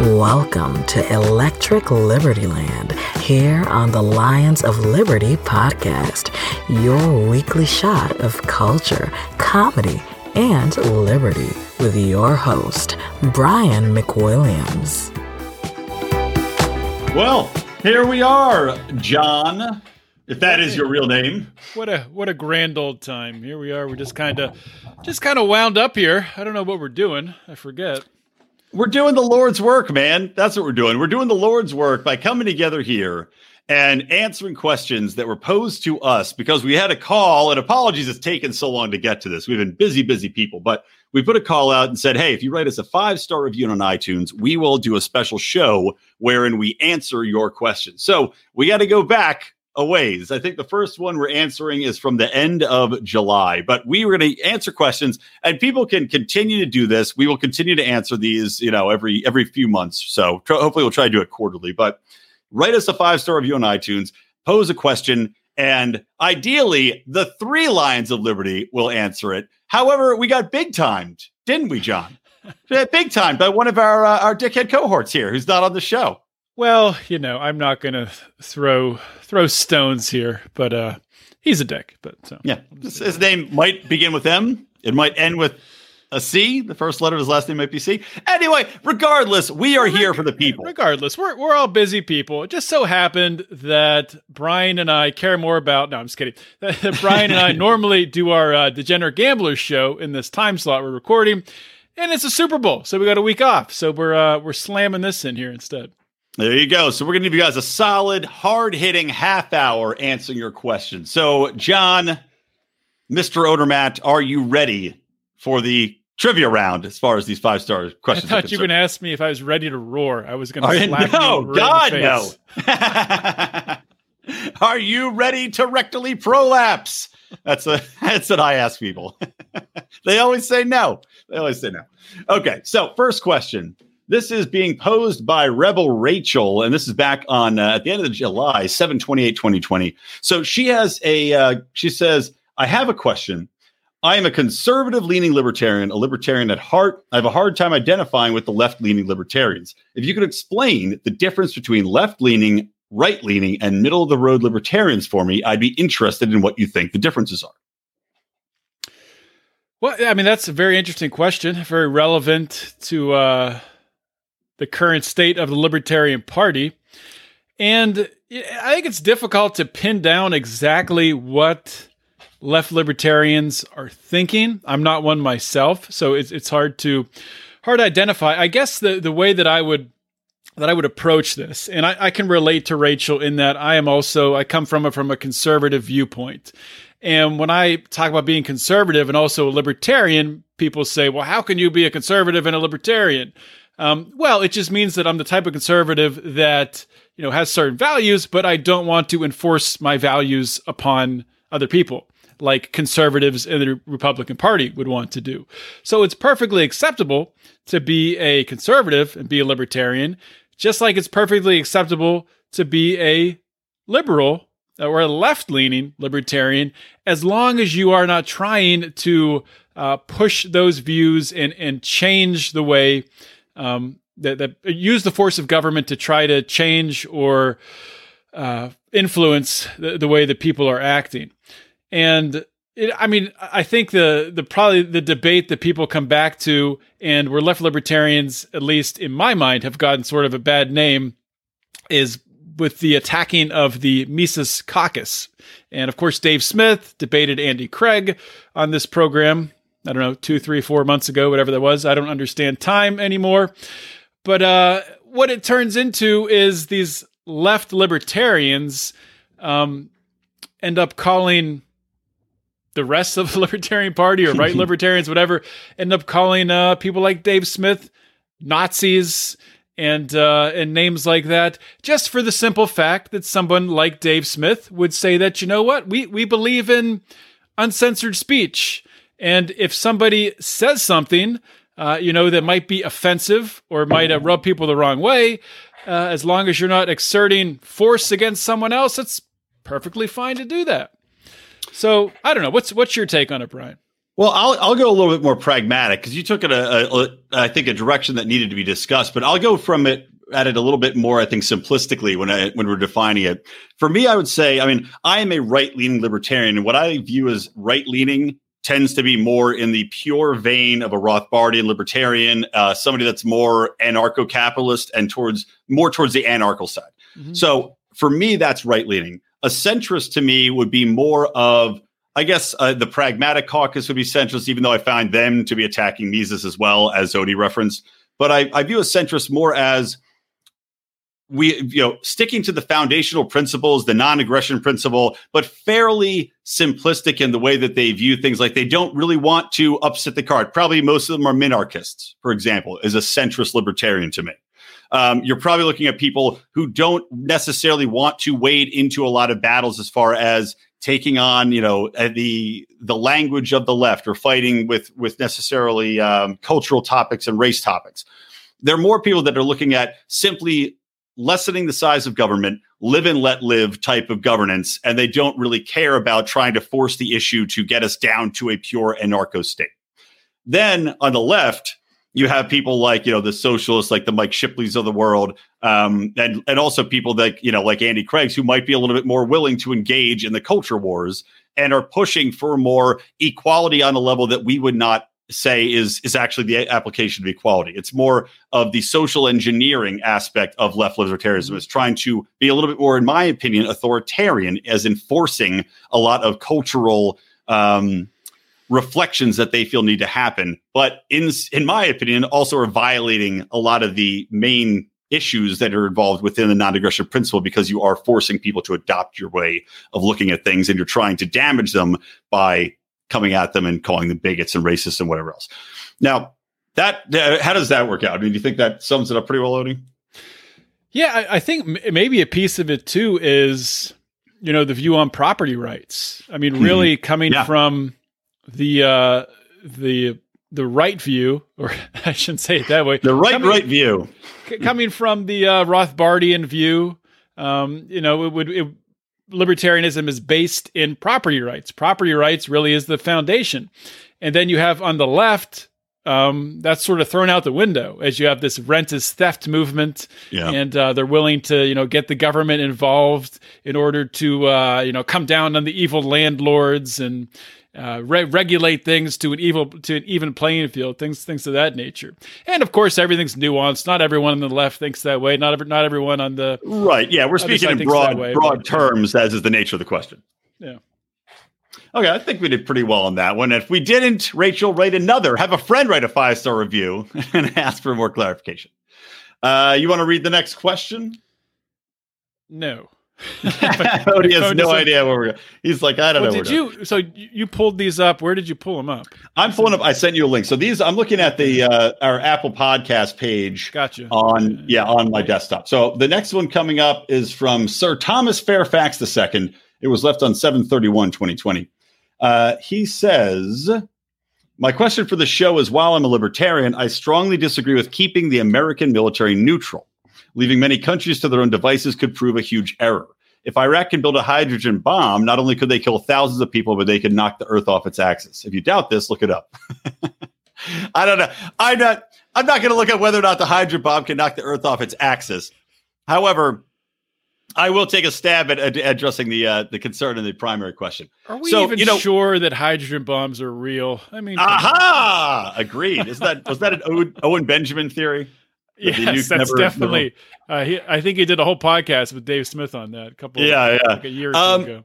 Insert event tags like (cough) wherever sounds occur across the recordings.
Welcome to Electric Liberty Land here on the Lions of Liberty podcast, your weekly shot of culture, comedy, and liberty with your host, Brian McWilliams. Well, here we are, John. If that is your real name. What a what a grand old time. Here we are. We're just kind of just kind of wound up here. I don't know what we're doing. I forget. We're doing the Lord's work, man. That's what we're doing. We're doing the Lord's work by coming together here and answering questions that were posed to us because we had a call. And apologies, it's taken so long to get to this. We've been busy, busy people, but we put a call out and said, hey, if you write us a five star review on iTunes, we will do a special show wherein we answer your questions. So we got to go back a ways. I think the first one we're answering is from the end of July, but we were going to answer questions and people can continue to do this. We will continue to answer these, you know, every every few months. So tr- hopefully we'll try to do it quarterly, but write us a five-star review on iTunes, pose a question, and ideally the three Lions of Liberty will answer it. However, we got big timed, didn't we, John? (laughs) big time by one of our uh, our dickhead cohorts here who's not on the show. Well, you know, I'm not going to throw throw stones here, but uh he's a dick. But so yeah, his, name might begin with M. It might end with a C. The first letter of his last name might be C. Anyway, regardless, we are here for the people. Regardless, we're we're all busy people. It just so happened that Brian and I care more about. No, I'm just kidding. (laughs) Brian and I (laughs) normally do our uh, Degenerate Gamblers show in this time slot we're recording, and it's a Super Bowl, so we got a week off. So we're uh, we're slamming this in here instead. There you go. So we're going to give you guys a solid, hard-hitting half hour answering your questions. So, John, Mr. Odermatt, are you ready for the trivia round as far as these five star questions? I thought you were going to ask me if I was ready to roar. I was going to slap no, you God, no. (laughs) are you ready to rectally prolapse? That's a (laughs) that's what I ask people. (laughs) they always say no. They always say no. Okay, so first question. This is being posed by Rebel Rachel, and this is back on uh, at the end of July, 7 28, 2020. So she has a, uh, she says, I have a question. I am a conservative leaning libertarian, a libertarian at heart. I have a hard time identifying with the left leaning libertarians. If you could explain the difference between left leaning, right leaning, and middle of the road libertarians for me, I'd be interested in what you think the differences are. Well, I mean, that's a very interesting question, very relevant to uh, the current state of the Libertarian Party. And I think it's difficult to pin down exactly what left libertarians are thinking. I'm not one myself, so it's it's hard to hard to identify. I guess the the way that I would that I would approach this, and I, I can relate to Rachel in that I am also I come from a from a conservative viewpoint. And when I talk about being conservative and also a libertarian, people say, well, how can you be a conservative and a libertarian? Um, well, it just means that I'm the type of conservative that you know has certain values, but I don't want to enforce my values upon other people like conservatives in the Republican Party would want to do. So it's perfectly acceptable to be a conservative and be a libertarian, just like it's perfectly acceptable to be a liberal or a left leaning libertarian, as long as you are not trying to uh, push those views and, and change the way um, that, that, use the force of government to try to change or uh, influence the, the, way that people are acting. And it, I mean, I think the the probably the debate that people come back to, and where left libertarians, at least in my mind, have gotten sort of a bad name, is with the attacking of the Mises Caucus. And of course, Dave Smith debated Andy Craig on this program I don't know, two, three, four months ago, whatever that was. I don't understand time anymore. But uh, what it turns into is these left libertarians um, end up calling the rest of the (laughs) Libertarian Party or right (laughs) libertarians, whatever, end up calling uh, people like Dave Smith Nazis and uh, and names like that, just for the simple fact that someone like Dave Smith would say that you know what we we believe in uncensored speech and if somebody says something, uh, you know, that might be offensive or might uh, rub people the wrong way, uh, as long as you're not exerting force against someone else, it's perfectly fine to do that. So I don't know. What's what's your take on it, Brian? Well, I'll I'll go a little bit more pragmatic because you took it a, a, a I think a direction that needed to be discussed, but I'll go from it at it a little bit more I think simplistically when I when we're defining it. For me, I would say, I mean, I am a right leaning libertarian, and what I view as right leaning tends to be more in the pure vein of a Rothbardian libertarian, uh, somebody that's more anarcho capitalist and towards more towards the anarchical side. Mm-hmm. So for me, that's right leaning. A centrist to me would be more of I guess uh, the pragmatic caucus would be centrist, even though I find them to be attacking Mises as well, as Odie referenced. But I, I view a centrist more as we, you know, sticking to the foundational principles, the non-aggression principle, but fairly simplistic in the way that they view things. Like they don't really want to upset the cart. Probably most of them are minarchists, for example, is a centrist libertarian to me. Um, you're probably looking at people who don't necessarily want to wade into a lot of battles as far as taking on you know uh, the the language of the left or fighting with with necessarily um, cultural topics and race topics there are more people that are looking at simply lessening the size of government live and let live type of governance and they don't really care about trying to force the issue to get us down to a pure anarcho state. Then on the left you have people like you know the socialists like the mike shipleys of the world um, and and also people that you know like andy craig's who might be a little bit more willing to engage in the culture wars and are pushing for more equality on a level that we would not say is is actually the application of equality it's more of the social engineering aspect of left libertarianism mm-hmm. is trying to be a little bit more in my opinion authoritarian as enforcing a lot of cultural um, reflections that they feel need to happen. But in in my opinion, also are violating a lot of the main issues that are involved within the non-aggression principle because you are forcing people to adopt your way of looking at things and you're trying to damage them by coming at them and calling them bigots and racists and whatever else. Now, that how does that work out? I mean, do you think that sums it up pretty well, Odie? Yeah, I, I think m- maybe a piece of it too is you know the view on property rights. I mean, really hmm. coming yeah. from the uh, the the right view, or (laughs) I shouldn't say it that way. The right coming, right view, c- coming from the uh, Rothbardian view. Um, you know, it would it, libertarianism is based in property rights. Property rights really is the foundation, and then you have on the left. Um, that's sort of thrown out the window as you have this rent is theft movement, yeah. and uh, they're willing to you know get the government involved in order to uh, you know come down on the evil landlords and uh, re- regulate things to an evil to an even playing field, things things of that nature. And of course, everything's nuanced. Not everyone on the left thinks that way. Not every, not everyone on the right. Yeah, we're speaking in broad way, broad but, terms, as is the nature of the question. Yeah. Okay, I think we did pretty well on that one. If we didn't, Rachel, write another. Have a friend write a five star review (laughs) and ask for more clarification. Uh, you want to read the next question? No. (laughs) (laughs) Odie has no idea where we're going. He's like, I don't well, know. Did you? So you pulled these up. Where did you pull them up? I'm pulling up. I sent you a link. So these, I'm looking at the uh, our Apple Podcast page. Gotcha. On yeah, on my desktop. So the next one coming up is from Sir Thomas Fairfax II. It was left on 731 2020. Uh, he says. My question for the show is while I'm a libertarian, I strongly disagree with keeping the American military neutral. Leaving many countries to their own devices could prove a huge error. If Iraq can build a hydrogen bomb, not only could they kill thousands of people, but they could knock the Earth off its axis. If you doubt this, look it up. (laughs) I don't know. I'm not. I'm not going to look at whether or not the hydrogen bomb can knock the Earth off its axis. However, I will take a stab at, addressing the uh, the concern in the primary question. Are we so, even you know, sure that hydrogen bombs are real? I mean, aha! Agreed. Is that was that an Owen, Owen Benjamin theory? Yes, that's never, definitely. Never... Uh, he, I think he did a whole podcast with Dave Smith on that. A couple, yeah, of, yeah, like a year or um, ago.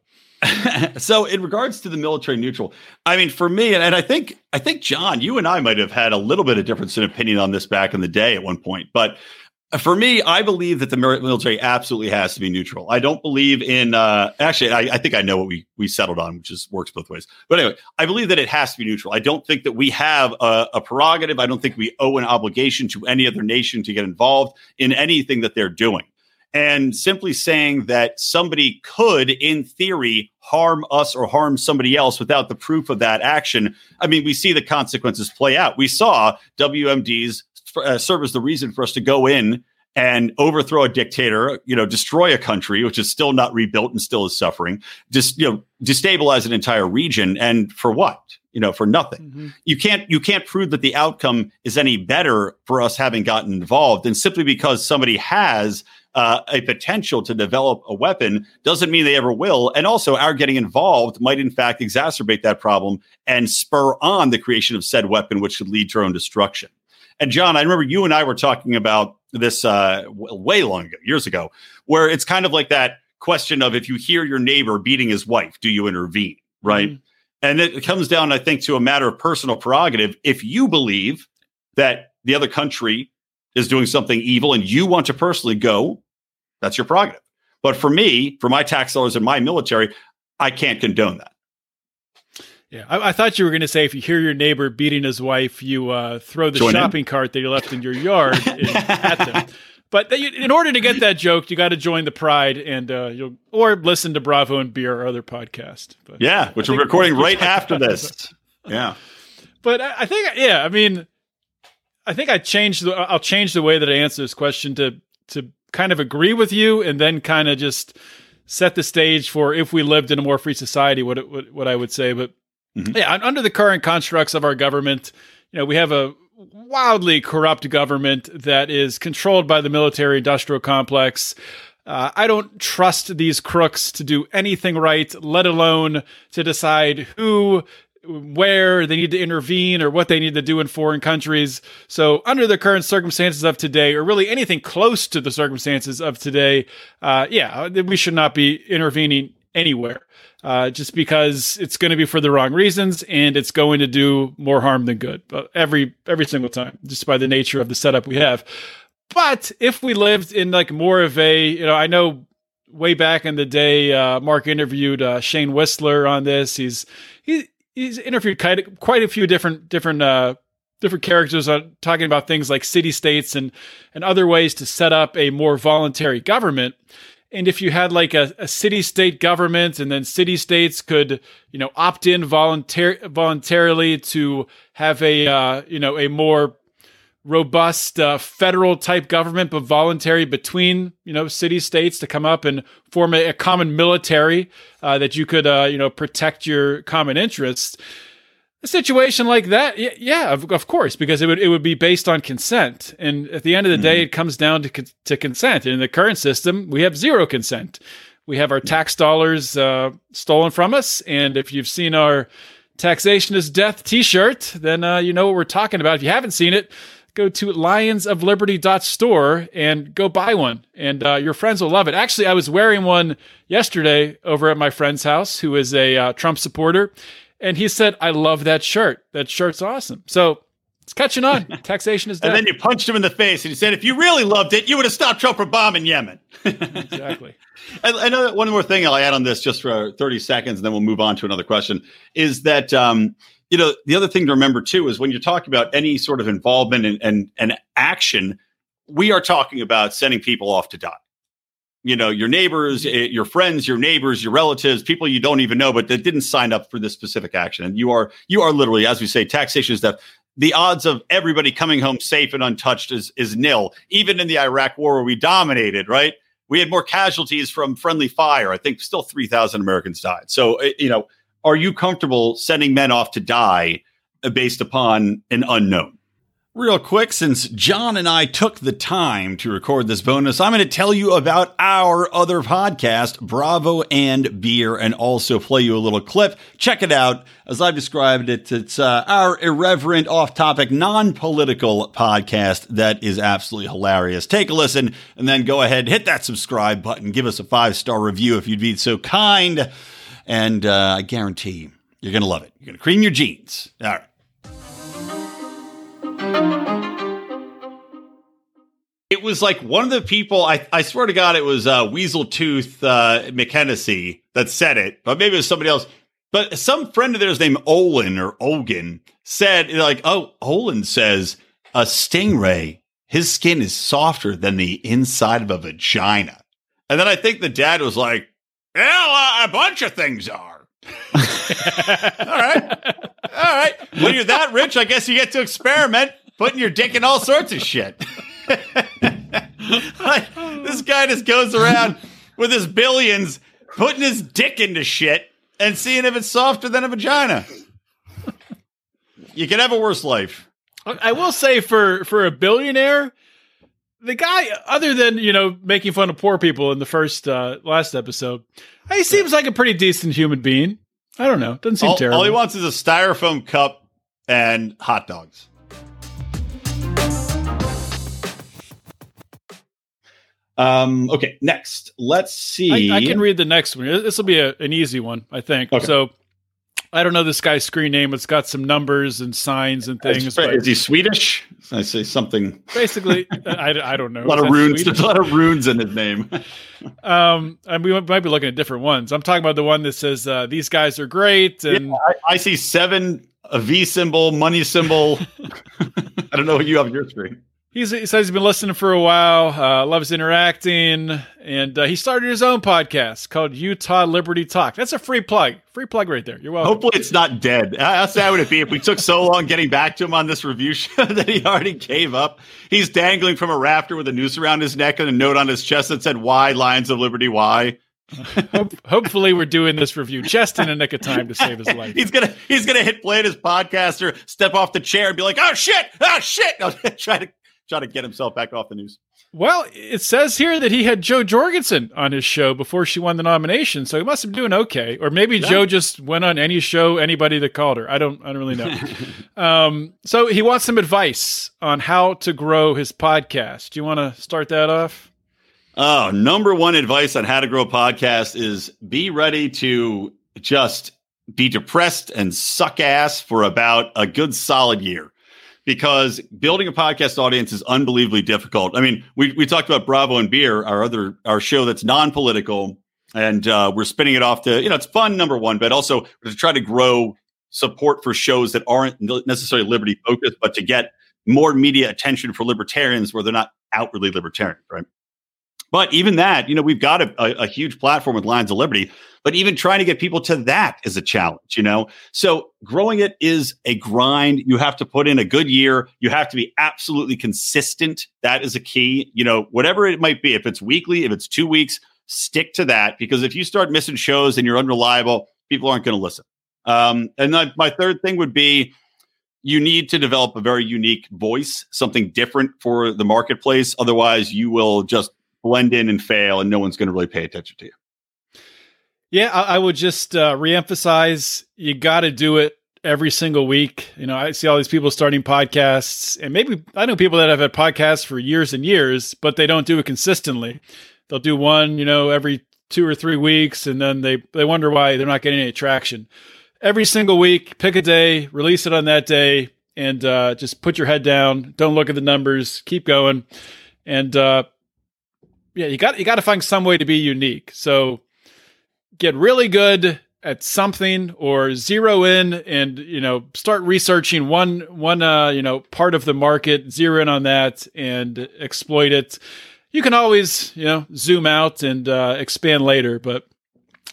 (laughs) so, in regards to the military neutral, I mean, for me, and, and I think, I think John, you and I might have had a little bit of difference in opinion on this back in the day at one point, but for me, I believe that the military absolutely has to be neutral. I don't believe in. Uh, actually, I, I, think I know what we we settled on, which is works both ways. But anyway, I believe that it has to be neutral. I don't think that we have a, a prerogative. I don't think we owe an obligation to any other nation to get involved in anything that they're doing. And simply saying that somebody could, in theory, harm us or harm somebody else without the proof of that action. I mean, we see the consequences play out. We saw WMDs uh, serve as the reason for us to go in and overthrow a dictator, you know, destroy a country which is still not rebuilt and still is suffering, just you know, destabilize an entire region, and for what? You know, for nothing. Mm-hmm. You can't you can't prove that the outcome is any better for us having gotten involved, and simply because somebody has uh, a potential to develop a weapon doesn't mean they ever will. And also, our getting involved might, in fact, exacerbate that problem and spur on the creation of said weapon, which could lead to our own destruction. And John, I remember you and I were talking about this uh, way long ago, years ago, where it's kind of like that question of if you hear your neighbor beating his wife, do you intervene? Right. Mm-hmm. And it comes down, I think, to a matter of personal prerogative. If you believe that the other country is doing something evil and you want to personally go, that's your prerogative. But for me, for my tax dollars and my military, I can't condone that. Yeah, I, I, thought you were going to say if you hear your neighbor beating his wife, you uh, throw the Join shopping in. cart that you left in your yard (laughs) in, at them. But they, in order to get that joke, you got to join the Pride and uh, you'll or listen to Bravo and Beer, our other podcast. But, yeah, which we're recording right after this. (laughs) Yeah, but I, I think yeah, I mean, I think I changed. The, I'll change the way that I answer this question to to kind of agree with you and then kind of just set the stage for if we lived in a more free society, what it, what, what I would say. But Mm-hmm. Yeah, under the current constructs of our government, you know, we have a wildly corrupt government that is controlled by the military industrial complex. Uh, I don't trust these crooks to do anything right, let alone to decide who, where they need to intervene or what they need to do in foreign countries. So, under the current circumstances of today, or really anything close to the circumstances of today, uh, yeah, we should not be intervening anywhere uh, just because it's going to be for the wrong reasons and it's going to do more harm than good. But every every single time, just by the nature of the setup we have. But if we lived in like more of a, you know, I know way back in the day, uh, Mark interviewed uh, Shane Whistler on this. He's he he's interviewed quite a, quite a few different different uh, different characters on talking about things like city states and and other ways to set up a more voluntary government and if you had like a, a city state government and then city states could you know opt in voluntar- voluntarily to have a uh, you know a more robust uh, federal type government but voluntary between you know city states to come up and form a, a common military uh, that you could uh, you know protect your common interests a situation like that, yeah, of, of, course, because it would it would be based on consent, and at the end of the mm day, mm-hmm. it comes down to to consent. And in the current system, we have zero consent. We have our tax dollars uh, stolen from us, and if you've seen our "Taxation is Death" T-shirt, then uh, you know what we're talking about. If you haven't seen it, go to lionsofliberty.store and go buy one, and uh, your friends will love it. Actually, I was wearing one yesterday over at my friend's house, who is a uh, Trump supporter and he said, I love that shirt. That shirt's awesome. So it's catching on. (laughs) Taxation is dead. and then you punched him in the face and he said, if you really loved it, you would have stopped Trump from bombing Yemen. (laughs) exactly. Know one more thing I'll add on this just for 30 seconds, and then we'll move on to another question is that, um, you know, the other thing to remember too is when you're talking about any sort of involvement and, and, and action, we are talking about sending people off to die you know your neighbors eh, your friends your neighbors your relatives people you don't even know but that didn't sign up for this specific action. And you are you are literally as we say taxation is that the odds of everybody coming home safe and untouched is is nil. Even in the iraq war where we dominated right? We had more casualties from friendly fire. I think still 3000 americans died. So eh, you know are you comfortable sending men off to die eh, based upon an unknown Real quick, since John and I took the time to record this bonus, I'm going to tell you about our other podcast, Bravo and Beer, and also play you a little clip. Check it out. As I've described it, it's uh, our irreverent, off topic, non political podcast that is absolutely hilarious. Take a listen and then go ahead, hit that subscribe button, give us a five star review if you'd be so kind. And uh, I guarantee you're going to love it. You're going to cream your jeans. All right. It was like one of the people, I, I swear to God, it was uh, Weasel Tooth uh, that said it, but maybe it was somebody else. But some friend of theirs named Olin or Ogan said, like, oh, Olin says a stingray, his skin is softer than the inside of a vagina. And then I think the dad was like, uh, a bunch of things are. (laughs) All right. All right. When you're that rich, I guess you get to experiment putting your dick in all sorts of shit. (laughs) Like, this guy just goes around with his billions, putting his dick into shit and seeing if it's softer than a vagina. You can have a worse life. I will say for for a billionaire, the guy, other than you know making fun of poor people in the first uh, last episode, he seems like a pretty decent human being. I don't know, doesn't seem All, terrible. all he wants is a styrofoam cup and hot dogs. Um, okay, next. Let's see. I, I can read the next one. This will be a, an easy one, I think. Okay. So. I don't know this guy's screen name. It's got some numbers and signs and things. Is, he Swedish? I say something. basically, (laughs) I, I don't know. A lot Is of runes. Swedish? There's a lot of runes in his name. (laughs) Um, and we might be looking at different ones. I'm talking about the one that says uh, these guys are great, and Yeah, I, I see seven, a V symbol, money symbol. (laughs) I don't know what you have on your screen. He's, he says he's been listening for a while, uh, loves interacting, and uh, he started his own podcast called Utah Liberty Talk. That's a free plug, free plug right there. You're welcome. Hopefully, it's not dead. How sad would it be if we took so long getting back to him on this review show (laughs) that he already gave up? He's dangling from a rafter with a noose around his neck and a note on his chest that said, Why Lions of Liberty? Why? Hope, hopefully, we're doing this review just in a nick of time to save his (laughs) life. he's gonna he's gonna hit play at his podcaster, step off the chair, and be like, "Oh shit! Oh shit!" No, (laughs) try to try to get himself back off the news. Well, it says here that he had Jo Jorgensen on his show before she won the nomination, so he must have been doing okay. Or maybe Jo just went on any show, anybody that called her. I don't, I don't really know. (laughs) um, so he wants some advice on how to grow his podcast. Do you want to start that off? Oh, number one advice on how to grow a podcast is be ready to just be depressed and suck ass for about a good solid year. Because building a podcast audience is unbelievably difficult. I mean, we, we talked about Bravo and Beer, our other our show that's non-political, and uh, we're spinning it off to you know it's fun number one, but also to try to grow support for shows that aren't necessarily liberty focused, but to get more media attention for libertarians where they're not outwardly libertarian, right? But even that, you know, we've got a, a, a, huge platform with Lions of Liberty, but even trying to get people to that is a challenge, you know? So growing it is a grind. You have to put in a good year. You have to be absolutely consistent. That is a key, you know, whatever it might be. If it's weekly, if it's two weeks, stick to that because if you start missing shows and you're unreliable, people aren't going to listen. Um, and my third thing would be you need to develop a very unique voice, something different for the marketplace. Otherwise, you will just blend in and fail, and no one's going to really pay attention to you. Yeah, I, I would just uh, reemphasize you got to do it every single week. You know, I see all these people starting podcasts, and maybe I know people that have had podcasts for years and years, but they don't do it consistently. They'll do one, you know, every two or three weeks, and then they they wonder why they're not getting any traction. Every single week, pick a day, release it on that day, and uh, just put your head down. Don't look at the numbers. Keep going, and uh, yeah, you got you got to find some way to be unique. So get really good at something or zero in and you know start researching one one uh you know part of the market zero in on that and exploit it. You can always you know zoom out and uh, expand later but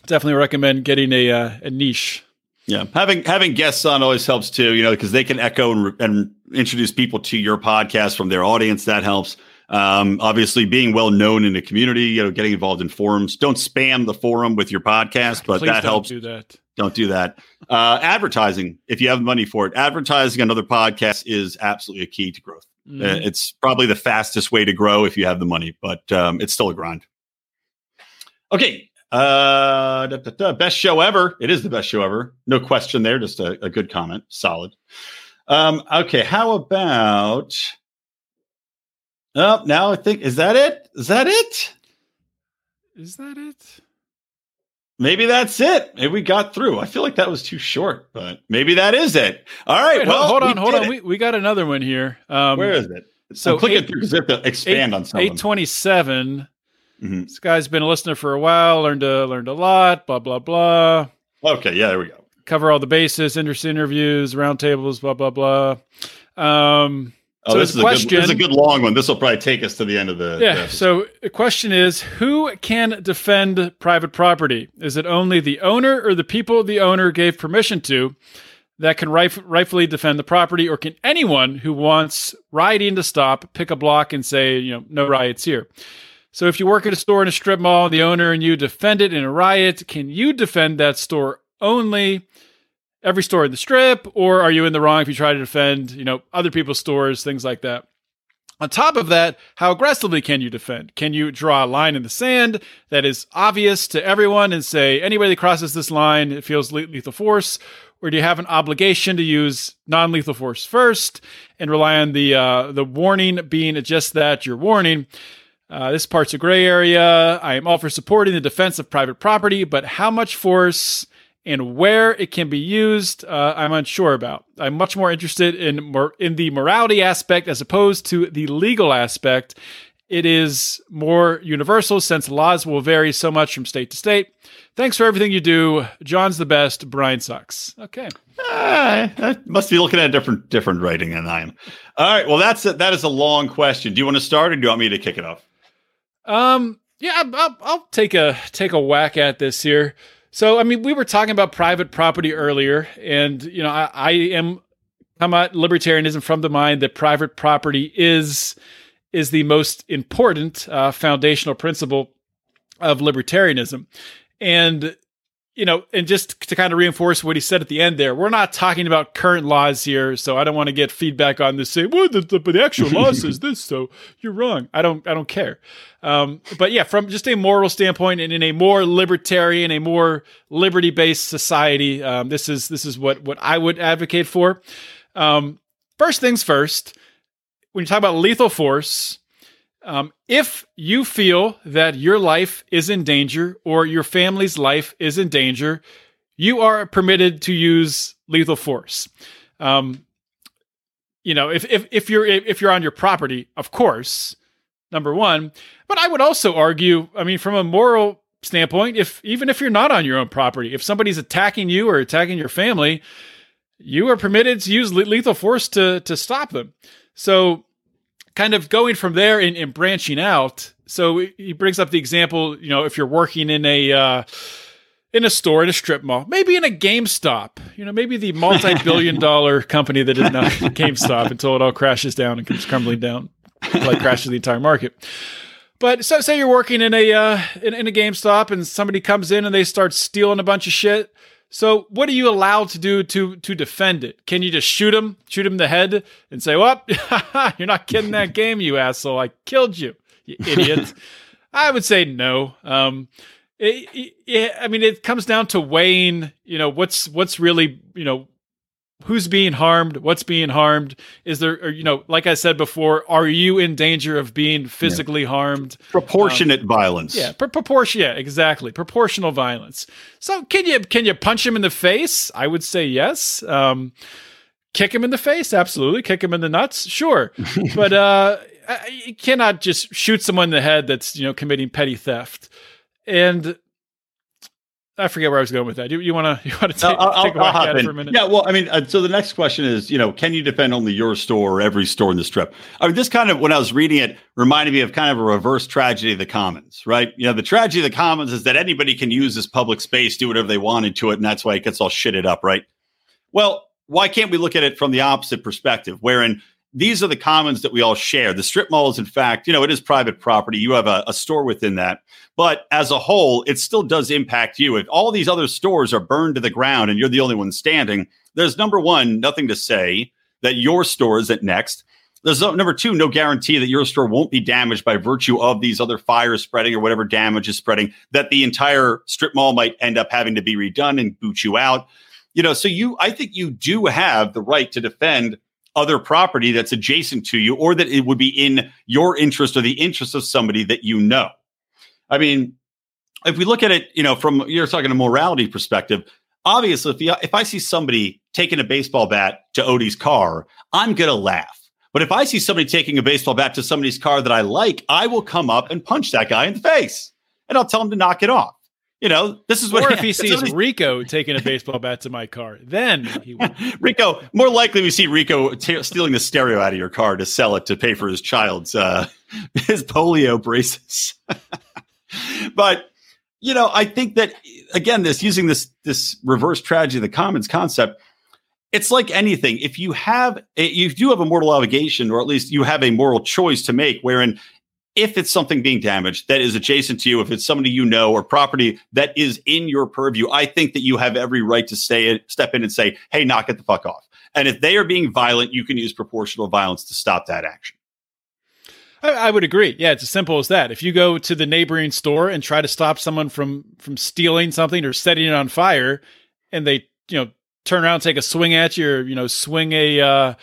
definitely recommend getting a uh, a niche. Yeah. Having having guests on always helps too you know because they can echo and, and introduce people to your podcast from their audience. That helps um, obviously, being well known in the community, you know, getting involved in forums. Don't spam the forum with your podcast, but Please that don't helps. do that Don't do that. Uh, advertising, if you have money for it, advertising another podcast is absolutely a key to growth. Uh, it's probably the fastest way to grow if you have the money, but um, it's still a grind. Okay. Uh, da, da, da, best show ever. It is the best show ever. No question there. Just a, a good comment. Solid. Um, okay. How about. Oh, now I think is that it? Is that it? is that it Maybe that's it. Maybe we got through. I feel like that was too short, but maybe that is it. All right. Wait, well, hold we on hold on it. we, we got another one here um Where is it? so I'm clicking eight- through because we have to expand on some of them. 827 Mhm. this guy's been a listener for a while learned a learned a lot blah blah blah Okay, yeah, there we go. cover all the bases, interest interviews, roundtables, blah blah blah. Um, Oh, So this his is, a good, this is a good long one. This will probably take us to the end of the. yeah. the- So the question is, who can defend private property? Is it only the owner or the people the owner gave permission to? that can right, rightfully defend the property, or can anyone who wants rioting to stop pick a block and say, you know, no riots here? So if you work at a store in a strip mall, the owner and you defend it in a riot, can you defend that store only? Every store in the strip, or are you in the wrong if you try to defend, you know, other people's stores, things like that? On top of that, how aggressively can you defend? Can you draw a line in the sand that is obvious to everyone and say, anybody that crosses this line, it feels lethal force? Or do you have an obligation to use non lethal force first and rely on the, uh, the warning being just that, your warning? Uh, this part's a gray area. I am all for supporting the defense of private property, but how much force and where it can be used, uh, I'm unsure about. I'm much more interested in more in the morality aspect as opposed to the legal aspect. It is more universal since laws will vary so much from state to state. Thanks for everything you do. John's the best. Brian sucks. Okay. Uh, I must be looking at different different writing than I am. All right. Well, that's a, that is a long question. Do you want to start, or do you want me to kick it off? Um. Yeah, I'll, I'll take a take a whack at this here. So, I mean, we were talking about private property earlier, and you know, I, I am come at libertarianism from the mind that private property is is the most important uh, foundational principle of libertarianism, and you know, and just to kind of reinforce what he said at the end there, we're not talking about current laws here, so I don't want to get feedback on this. Say, well, the, the, the actual law (laughs) says this, so you're wrong. I don't, I don't care. Um, but yeah, from just a moral standpoint, and in a more libertarian, a more liberty-based society, um, this is this is what what I would advocate for. Um, first things first, when you talk about lethal force, um, if you feel that your life is in danger or your family's life is in danger, you are permitted to use lethal force. Um, you know, if, if, if you're if you're on your property, of course, number one. But I would also argue, I mean, from a moral standpoint, if even if you're not on your own property, if somebody's attacking you or attacking your family, you are permitted to use lethal force to to stop them. So kind of going from there and, and, branching out. So he brings up the example, you know, if you're working in a uh, in a store in a strip mall, maybe in a GameStop, you know, maybe the (laughs) multi-billion-dollar company that is now (laughs) GameStop until it all crashes down and comes crumbling down, like crashes the entire market. But so say you're working in a uh, in, in a GameStop and somebody comes in and they start stealing a bunch of shit so, what are you allowed to do to to defend it? Can you just shoot him, shoot him in the head, and say, "Well, (laughs) you're not getting that game, you asshole! I killed you, you idiot." (laughs) I would say no. Um, it, it, I mean, it comes down to weighing. You know, what's what's really you know who's being harmed what's being harmed is there or, you know like i said before are you in danger of being physically yeah. harmed? Proportionate um, violence. yeah pr- proportion yeah exactly proportional violence. So can you can you punch him in the face? I would say yes. Um, kick him in the face? Absolutely kick him in the nuts? Sure. (laughs) But uh you cannot just shoot someone in the head that's you know committing petty theft. And I forget where I was going with that. You, you want to (laughs) you want to take, I'll, take a at it for a minute? Yeah. Well, I mean, uh, so the next question is, you know, can you defend only your store or every store in the strip? I mean, this kind of when I was reading it reminded me of kind of a reverse tragedy of the commons, right? You know, the tragedy of the commons is that anybody can use this public space, do whatever they wanted to it, and that's why it gets all shitted up, right? Well, why can't we look at it from the opposite perspective, wherein these are the commons that we all share. The strip mall is, in fact, you know, it is private property. You have a, a, store within that. But as a whole, it still does impact you. If all these other stores are burned to the ground and you're the only one standing, there's number one, nothing to say that your store is at next. There's no, number two, no guarantee that your store won't be damaged by virtue of these other fires spreading or whatever damage is spreading, that the entire strip mall might end up having to be redone and boot you out. You know, so you, I think you do have the right to defend other property that's adjacent to you or that it would be in your interest or the interest of somebody that you know. I mean, if we look at it, you know, from you're talking a morality perspective, obviously if, if I see somebody taking a baseball bat to Odie's car, I'm going to laugh. But if I see somebody taking a baseball bat to somebody's car that I like, I will come up and punch that guy in the face and I'll tell him to knock it off you know, this is what. Or if he sees Rico taking a baseball bat to my car, then he (laughs) will. Rico, more likely we see Rico t- stealing the stereo out of your car to sell it to pay for his child's uh, (laughs) his polio braces. (laughs) but you know, I think that again, this using this this reverse tragedy of the commons concept, it's like anything. If you have, you do have a moral obligation, or at least you have a moral choice to make, wherein if it's something being damaged that is adjacent to you, if it's somebody you know or property that is in your purview, I think that you have every right to step in and say, "Hey, knock it the fuck off." And if they are being violent, you can use proportional violence to stop that action. I, I would agree. Yeah, it's as simple as that. If you go to the neighboring store and try to stop someone from from stealing something or setting it on fire, and they you know turn around, take a swing at you, or you know, swing a uh,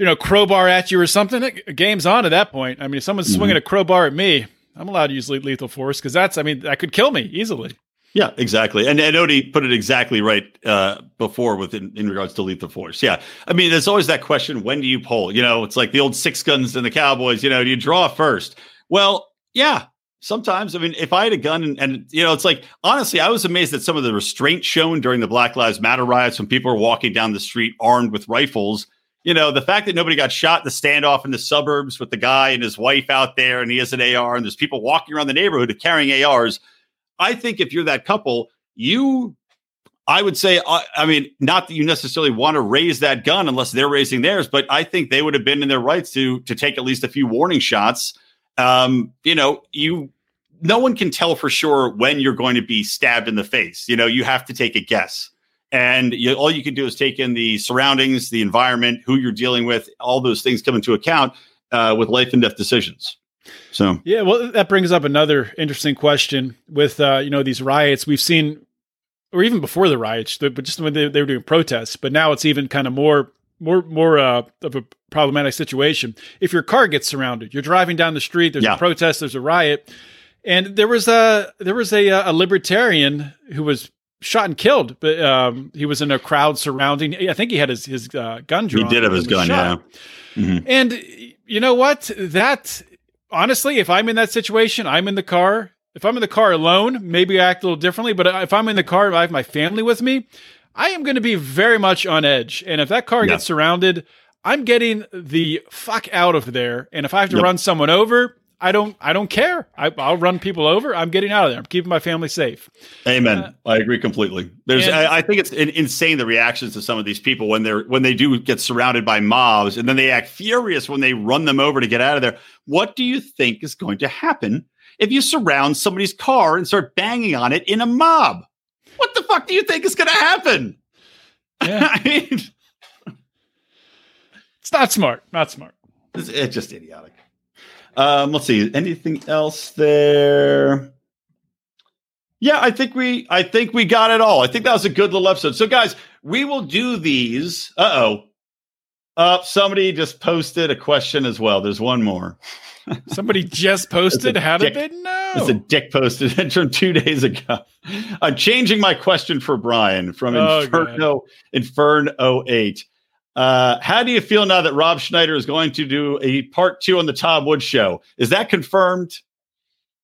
you know crowbar at you or something. Game's on at that point. I mean, if someone's mm-hmm. swinging a crowbar at me, I'm allowed to use lethal force because that's. I mean, that could kill me easily. Yeah, exactly. And, and Odie put it exactly right uh, before with in, in, regards to lethal force. Yeah. I mean, there's always that question when do you pull? You know, it's like the old six guns and the Cowboys, you know, do you draw first? Well, yeah, sometimes. I mean, if I had a gun and, and, you know, it's like, honestly, I was amazed at some of the restraint shown during the Black Lives Matter riots when people were walking down the street armed with rifles. You know, the fact that nobody got shot the standoff in the suburbs with the guy and his wife out there and he has an AR and there's people walking around the neighborhood carrying ARs. I think if you're that couple, you I would say, uh, I mean, not that you necessarily want to raise that gun unless they're raising theirs, but I think they would have been in their rights to to take at least a few warning shots um, you know, you no one can tell for sure when you're going to be stabbed in the face. You know, you have to take a guess. And you, all you can do is take in the surroundings, the environment, who you're dealing with, all those things come into account uh, with life and death decisions. So, yeah, well, that brings up another interesting question with, uh, you know, these riots. We've seen, or even before the riots, but just when they, they were doing protests, but now it's even kind of more more more uh, of a problematic situation. If your car gets surrounded, you're driving down the street. There's yeah. a protest. There's a riot, and there was a there was a, a libertarian who was shot and killed, but um, he was in a crowd surrounding. I think he had his his uh, gun drawn. He did have his gun, shot. yeah. Mm-hmm. And you know what? That honestly, if I'm in that situation, I'm in the car. If I'm in the car alone, maybe I act a little differently. But if I'm in the car, I have my family with me. I am going to be very much on edge. And if that car gets surrounded, I'm getting the fuck out of there. And if I have to yep. run someone over, I don't I don't care. I, will run people over. I'm getting out of there. I'm keeping my family safe. Amen. Uh, I agree completely. There's and, I, I, think it's insane the reactions to some of these people when they're when they do get surrounded by mobs and then they act furious when they run them over to get out of there. What do you think is going to happen if you surround somebody's car and start banging on it in a mob? what the fuck do you think is going to happen? Yeah. (laughs) I mean, it's not smart. Not smart. It's, it's just idiotic. Um, let's see. Anything else there? Yeah, I think we I think we got it all. I think that was a good little episode. So guys, we will do these. Uh-oh. Uh somebody just posted a question as well. There's one more. (laughs) Somebody just posted. How did they know? It's a dick posted (laughs) from two days ago. I'm changing my question for Brian from oh, Inferno Inferno 08. Uh, how do you feel now that Rob Schneider is going to do a part two on the Tom Woods show? Is that confirmed?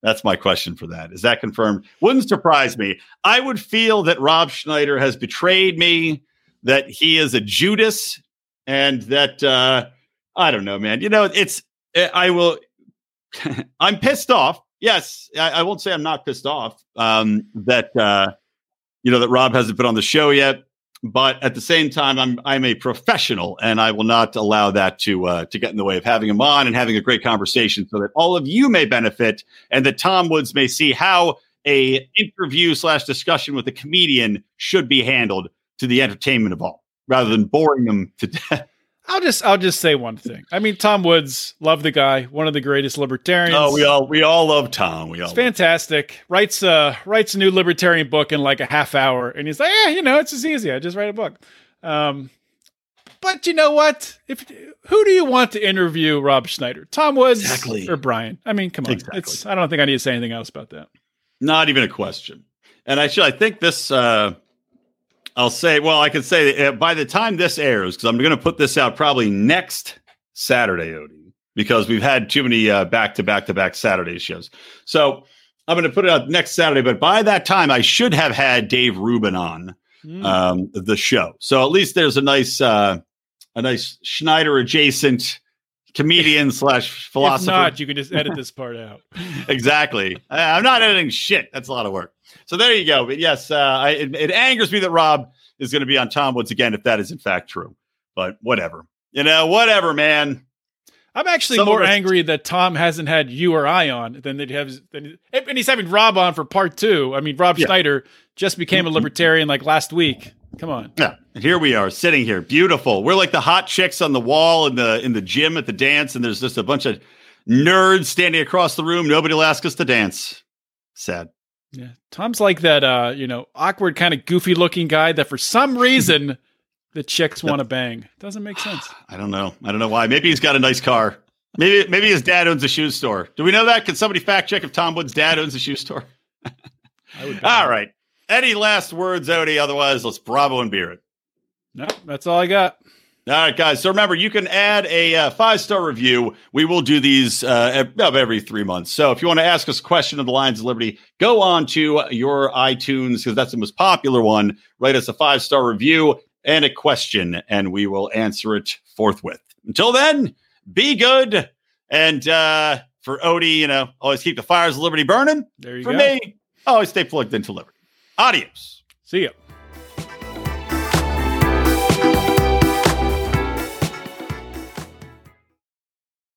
That's my question for that. Is that confirmed? Wouldn't surprise me. I would feel that Rob Schneider has betrayed me, that he is a Judas, and that uh, I don't know, man. You know, it's I will (laughs) I'm pissed off. Yes, I, I, won't say I'm not pissed off um, that uh, you know that Rob hasn't been on the show yet, but at the same time, I'm I'm a professional, and I will not allow that to uh, to get in the way of having him on and having a great conversation, so that all of you may benefit, and that Tom Woods may see how a interview slash discussion with a comedian should be handled to the entertainment of all, rather than boring them to (laughs) death. I'll just I'll just say one thing. I mean, Tom Woods, love the guy, one of the greatest libertarians. Oh, we all we all love Tom. We all it's fantastic. Writes uh writes a new libertarian book in like a half hour, and he's like, yeah, you know, it's just easy. I just write a book. Um, but you know what? If who do you want to interview Rob Schneider? Tom Woods exactly. or Brian? I mean, come on. Exactly. It's I don't think I need to say anything else about that. Not even a question. And actually, I think this uh I'll say, well, I can say uh, by the time this airs, because I'm going to put this out probably next Saturday, Odie, because we've had too many back to back to back Saturday shows. So I'm going to put it out next Saturday, but by that time, I should have had Dave Rubin on mm. um, the show. So at least there's a nice, uh, a nice Schneider adjacent comedian (laughs) slash philosopher. If not, you can just edit this part out. (laughs) exactly. I'm not editing shit. That's a lot of work. So there you go. But yes, uh, I, it, it, angers me that Rob is going to be on Tom Woods again if that is in fact true. But whatever, you know, whatever, man. I'm actually Some more angry that Tom hasn't had you or I on than that he has. Than, and he's having Rob on for part two. I mean, Rob Yeah. Mm-hmm. Schneider just became a libertarian like last week. Come on. Yeah, and here we are sitting here, beautiful. We're like the hot chicks on the wall in the in the gym at the dance, and there's just a bunch of nerds standing across the room. Nobody will ask us to dance. Sad. Yeah, Tom's like that, uh, you know, awkward kind of goofy looking guy that for some reason (laughs) the chicks want to bang. Doesn't make sense. (sighs) I don't know. I don't know why. Maybe he's got a nice car. Maybe maybe his dad owns a shoe store. Do we know that? Can somebody fact check if Tom Woods' dad owns a shoe store? (laughs) All right. Any last words, Odie? Otherwise, let's bravo and beer it. No, that's all I got. All right, guys. So remember, you can add a uh, five star review. We will do these uh, ev- every three months. So if you want to ask us a question of the Lions of Liberty, go on to your iTunes because that's the most popular one. Write us a five star review and a question, and we will answer it forthwith. Until then, be good. And uh, for Odie, you know, always keep the fires of liberty burning. There you For go. For me, always stay plugged into liberty. Adios. See ya.